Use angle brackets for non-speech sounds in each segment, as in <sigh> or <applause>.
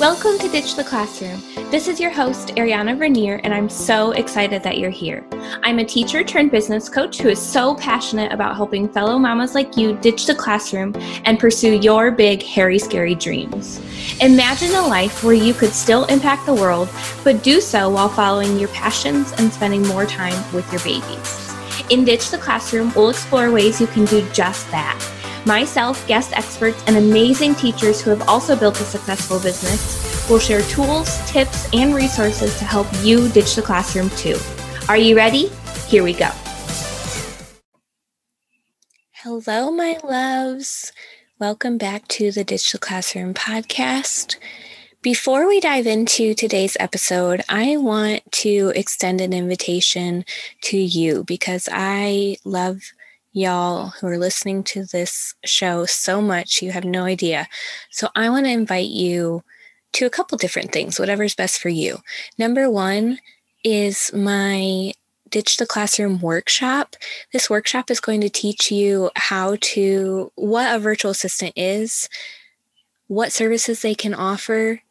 Welcome to Ditch the Classroom. This is your host, Ariana Vernier, and I'm so excited that you're here. I'm a teacher turned business coach who is so passionate about helping fellow mamas like you ditch the classroom and pursue your big, hairy, scary dreams. Imagine a life where you could still impact the world, but do so while following your passions and spending more time with your babies. In Ditch the Classroom, we'll explore ways you can do just that Myself, guest experts, and amazing teachers who have also built a successful business will share tools, tips, and resources to help you ditch the classroom too. Are you ready? Here we go. Hello, my loves. Welcome back to the the Classroom podcast. Before we dive into today's episode, I want to extend an invitation to you because I love y'all who are listening to this show so much. You have no idea. So I want to invite you to a couple different things, whatever's best for you. Number one is my Ditch the Classroom workshop. This workshop is going to teach you how to, what a virtual assistant is, what services they can offer,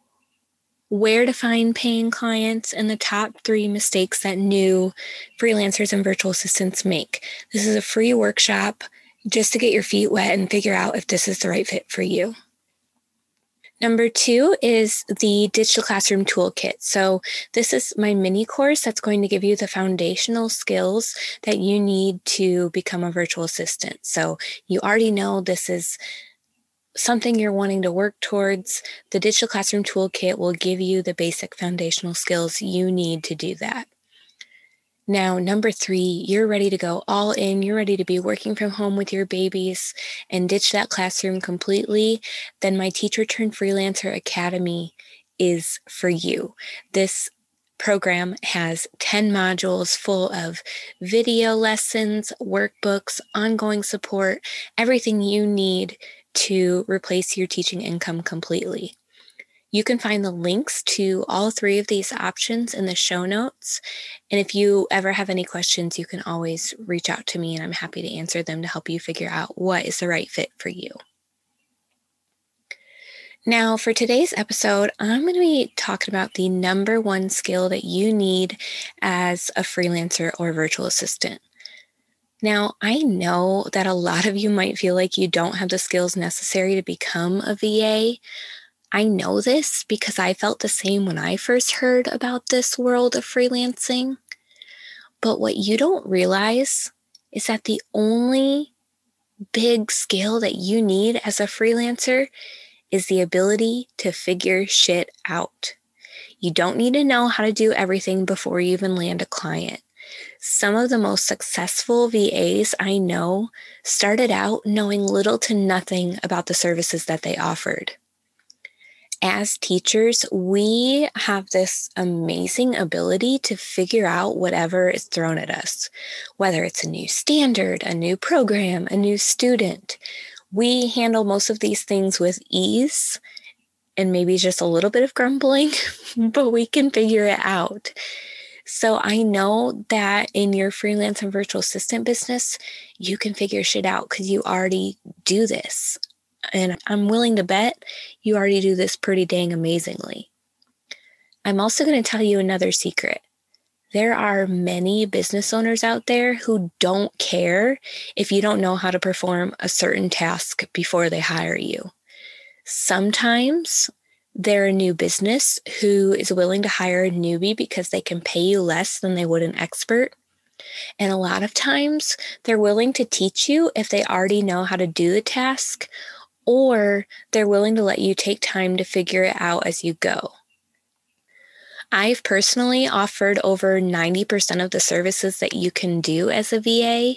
where to find paying clients, and the top three mistakes that new freelancers and virtual assistants make. This is a free workshop just to get your feet wet and figure out if this is the right fit for you. Number two is the Digital Classroom Toolkit. So, this is my mini course that's going to give you the foundational skills that you need to become a virtual assistant. So, you already know this is something you're wanting to work towards, the Digital Classroom Toolkit will give you the basic foundational skills you need to do that. Now, number three, you're ready to go all in. You're ready to be working from home with your babies and ditch that classroom completely. Then, my Teacher Turned Freelancer Academy is for you. This program has 10 modules full of video lessons, workbooks, ongoing support, everything you need to replace your teaching income completely. You can find the links to all three of these options in the show notes. And if you ever have any questions, you can always reach out to me and I'm happy to answer them to help you figure out what is the right fit for you. Now, for today's episode, I'm going to be talking about the number one skill that you need as a freelancer or virtual assistant. Now, I know that a lot of you might feel like you don't have the skills necessary to become a VA. I know this because I felt the same when I first heard about this world of freelancing. But what you don't realize is that the only big skill that you need as a freelancer is the ability to figure shit out. You don't need to know how to do everything before you even land a client. Some of the most successful VAs I know started out knowing little to nothing about the services that they offered. As teachers, we have this amazing ability to figure out whatever is thrown at us, whether it's a new standard, a new program, a new student. We handle most of these things with ease and maybe just a little bit of grumbling, <laughs> but we can figure it out. So I know that in your freelance and virtual assistant business, you can figure shit out because you already do this. And I'm willing to bet you already do this pretty dang amazingly. I'm also going to tell you another secret. There are many business owners out there who don't care if you don't know how to perform a certain task before they hire you. Sometimes they're a new business who is willing to hire a newbie because they can pay you less than they would an expert. And a lot of times they're willing to teach you if they already know how to do the task, or they're willing to let you take time to figure it out as you go. I've personally offered over 90% of the services that you can do as a VA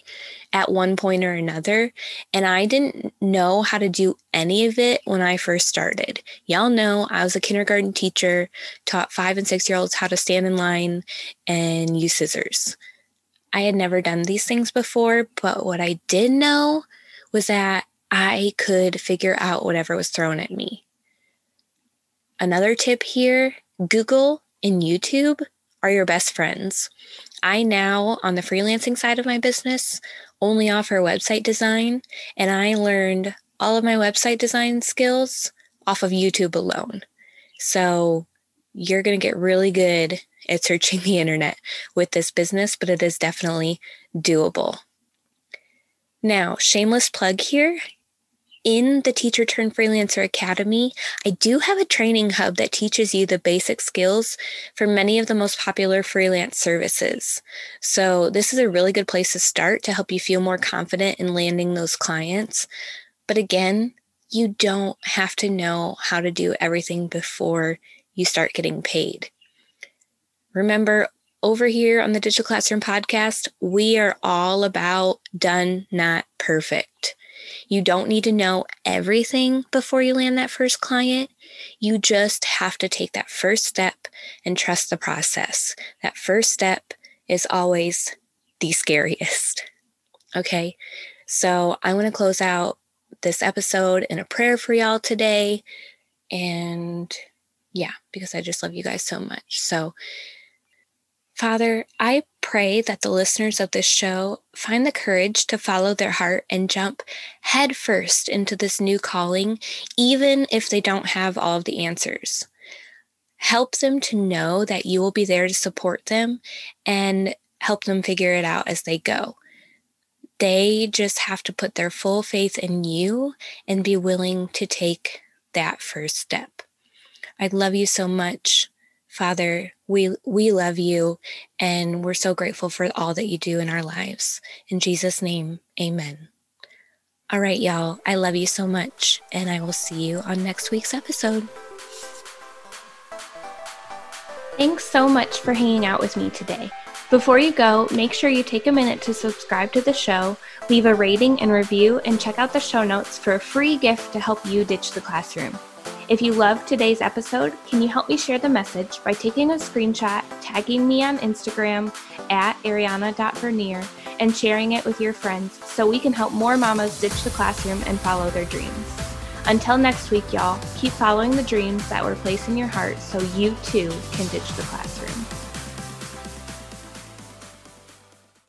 at one point or another. And I didn't know how to do any of it when I first started. Y'all know I was a kindergarten teacher, taught five and six year olds how to stand in line and use scissors. I had never done these things before, but what I did know was that I could figure out whatever was thrown at me. Another tip here Google and YouTube are your best friends. I now, on the freelancing side of my business, only offer website design, and I learned all of my website design skills off of YouTube alone. So you're going to get really good at searching the internet with this business, but it is definitely doable. Now, shameless plug here. In the Teacher Turned Freelancer Academy, I do have a training hub that teaches you the basic skills for many of the most popular freelance services. So, this is a really good place to start to help you feel more confident in landing those clients. But again, you don't have to know how to do everything before you start getting paid. Remember, over here on the Ditch the Classroom podcast, we are all about done, not perfect. You don't need to know everything before you land that first client. You just have to take that first step and trust the process. That first step is always the scariest. <laughs> Okay, so I want to close out this episode in a prayer for y'all today. And yeah, because I just love you guys so much. So, Father, I pray that the listeners of this show find the courage to follow their heart and jump headfirst into this new calling, even if they don't have all of the answers. Help them to know that you will be there to support them and help them figure it out as they go. They just have to put their full faith in you and be willing to take that first step. I love you so much. Father, we we love you and we're so grateful for all that you do in our lives. In Jesus name, amen. All right, y'all. I love you so much and I will see you on next week's episode. Thanks so much for hanging out with me today. Before you go, make sure you take a minute to subscribe to the show, leave a rating and review, and check out the show notes for a free gift to help you ditch the classroom. If you loved today's episode, can you help me share the message by taking a screenshot, tagging me on Instagram at ariana.vernier, and sharing it with your friends so we can help more mamas ditch the classroom and follow their dreams. Until next week, y'all, keep following the dreams that were placed in your heart so you too can ditch the classroom.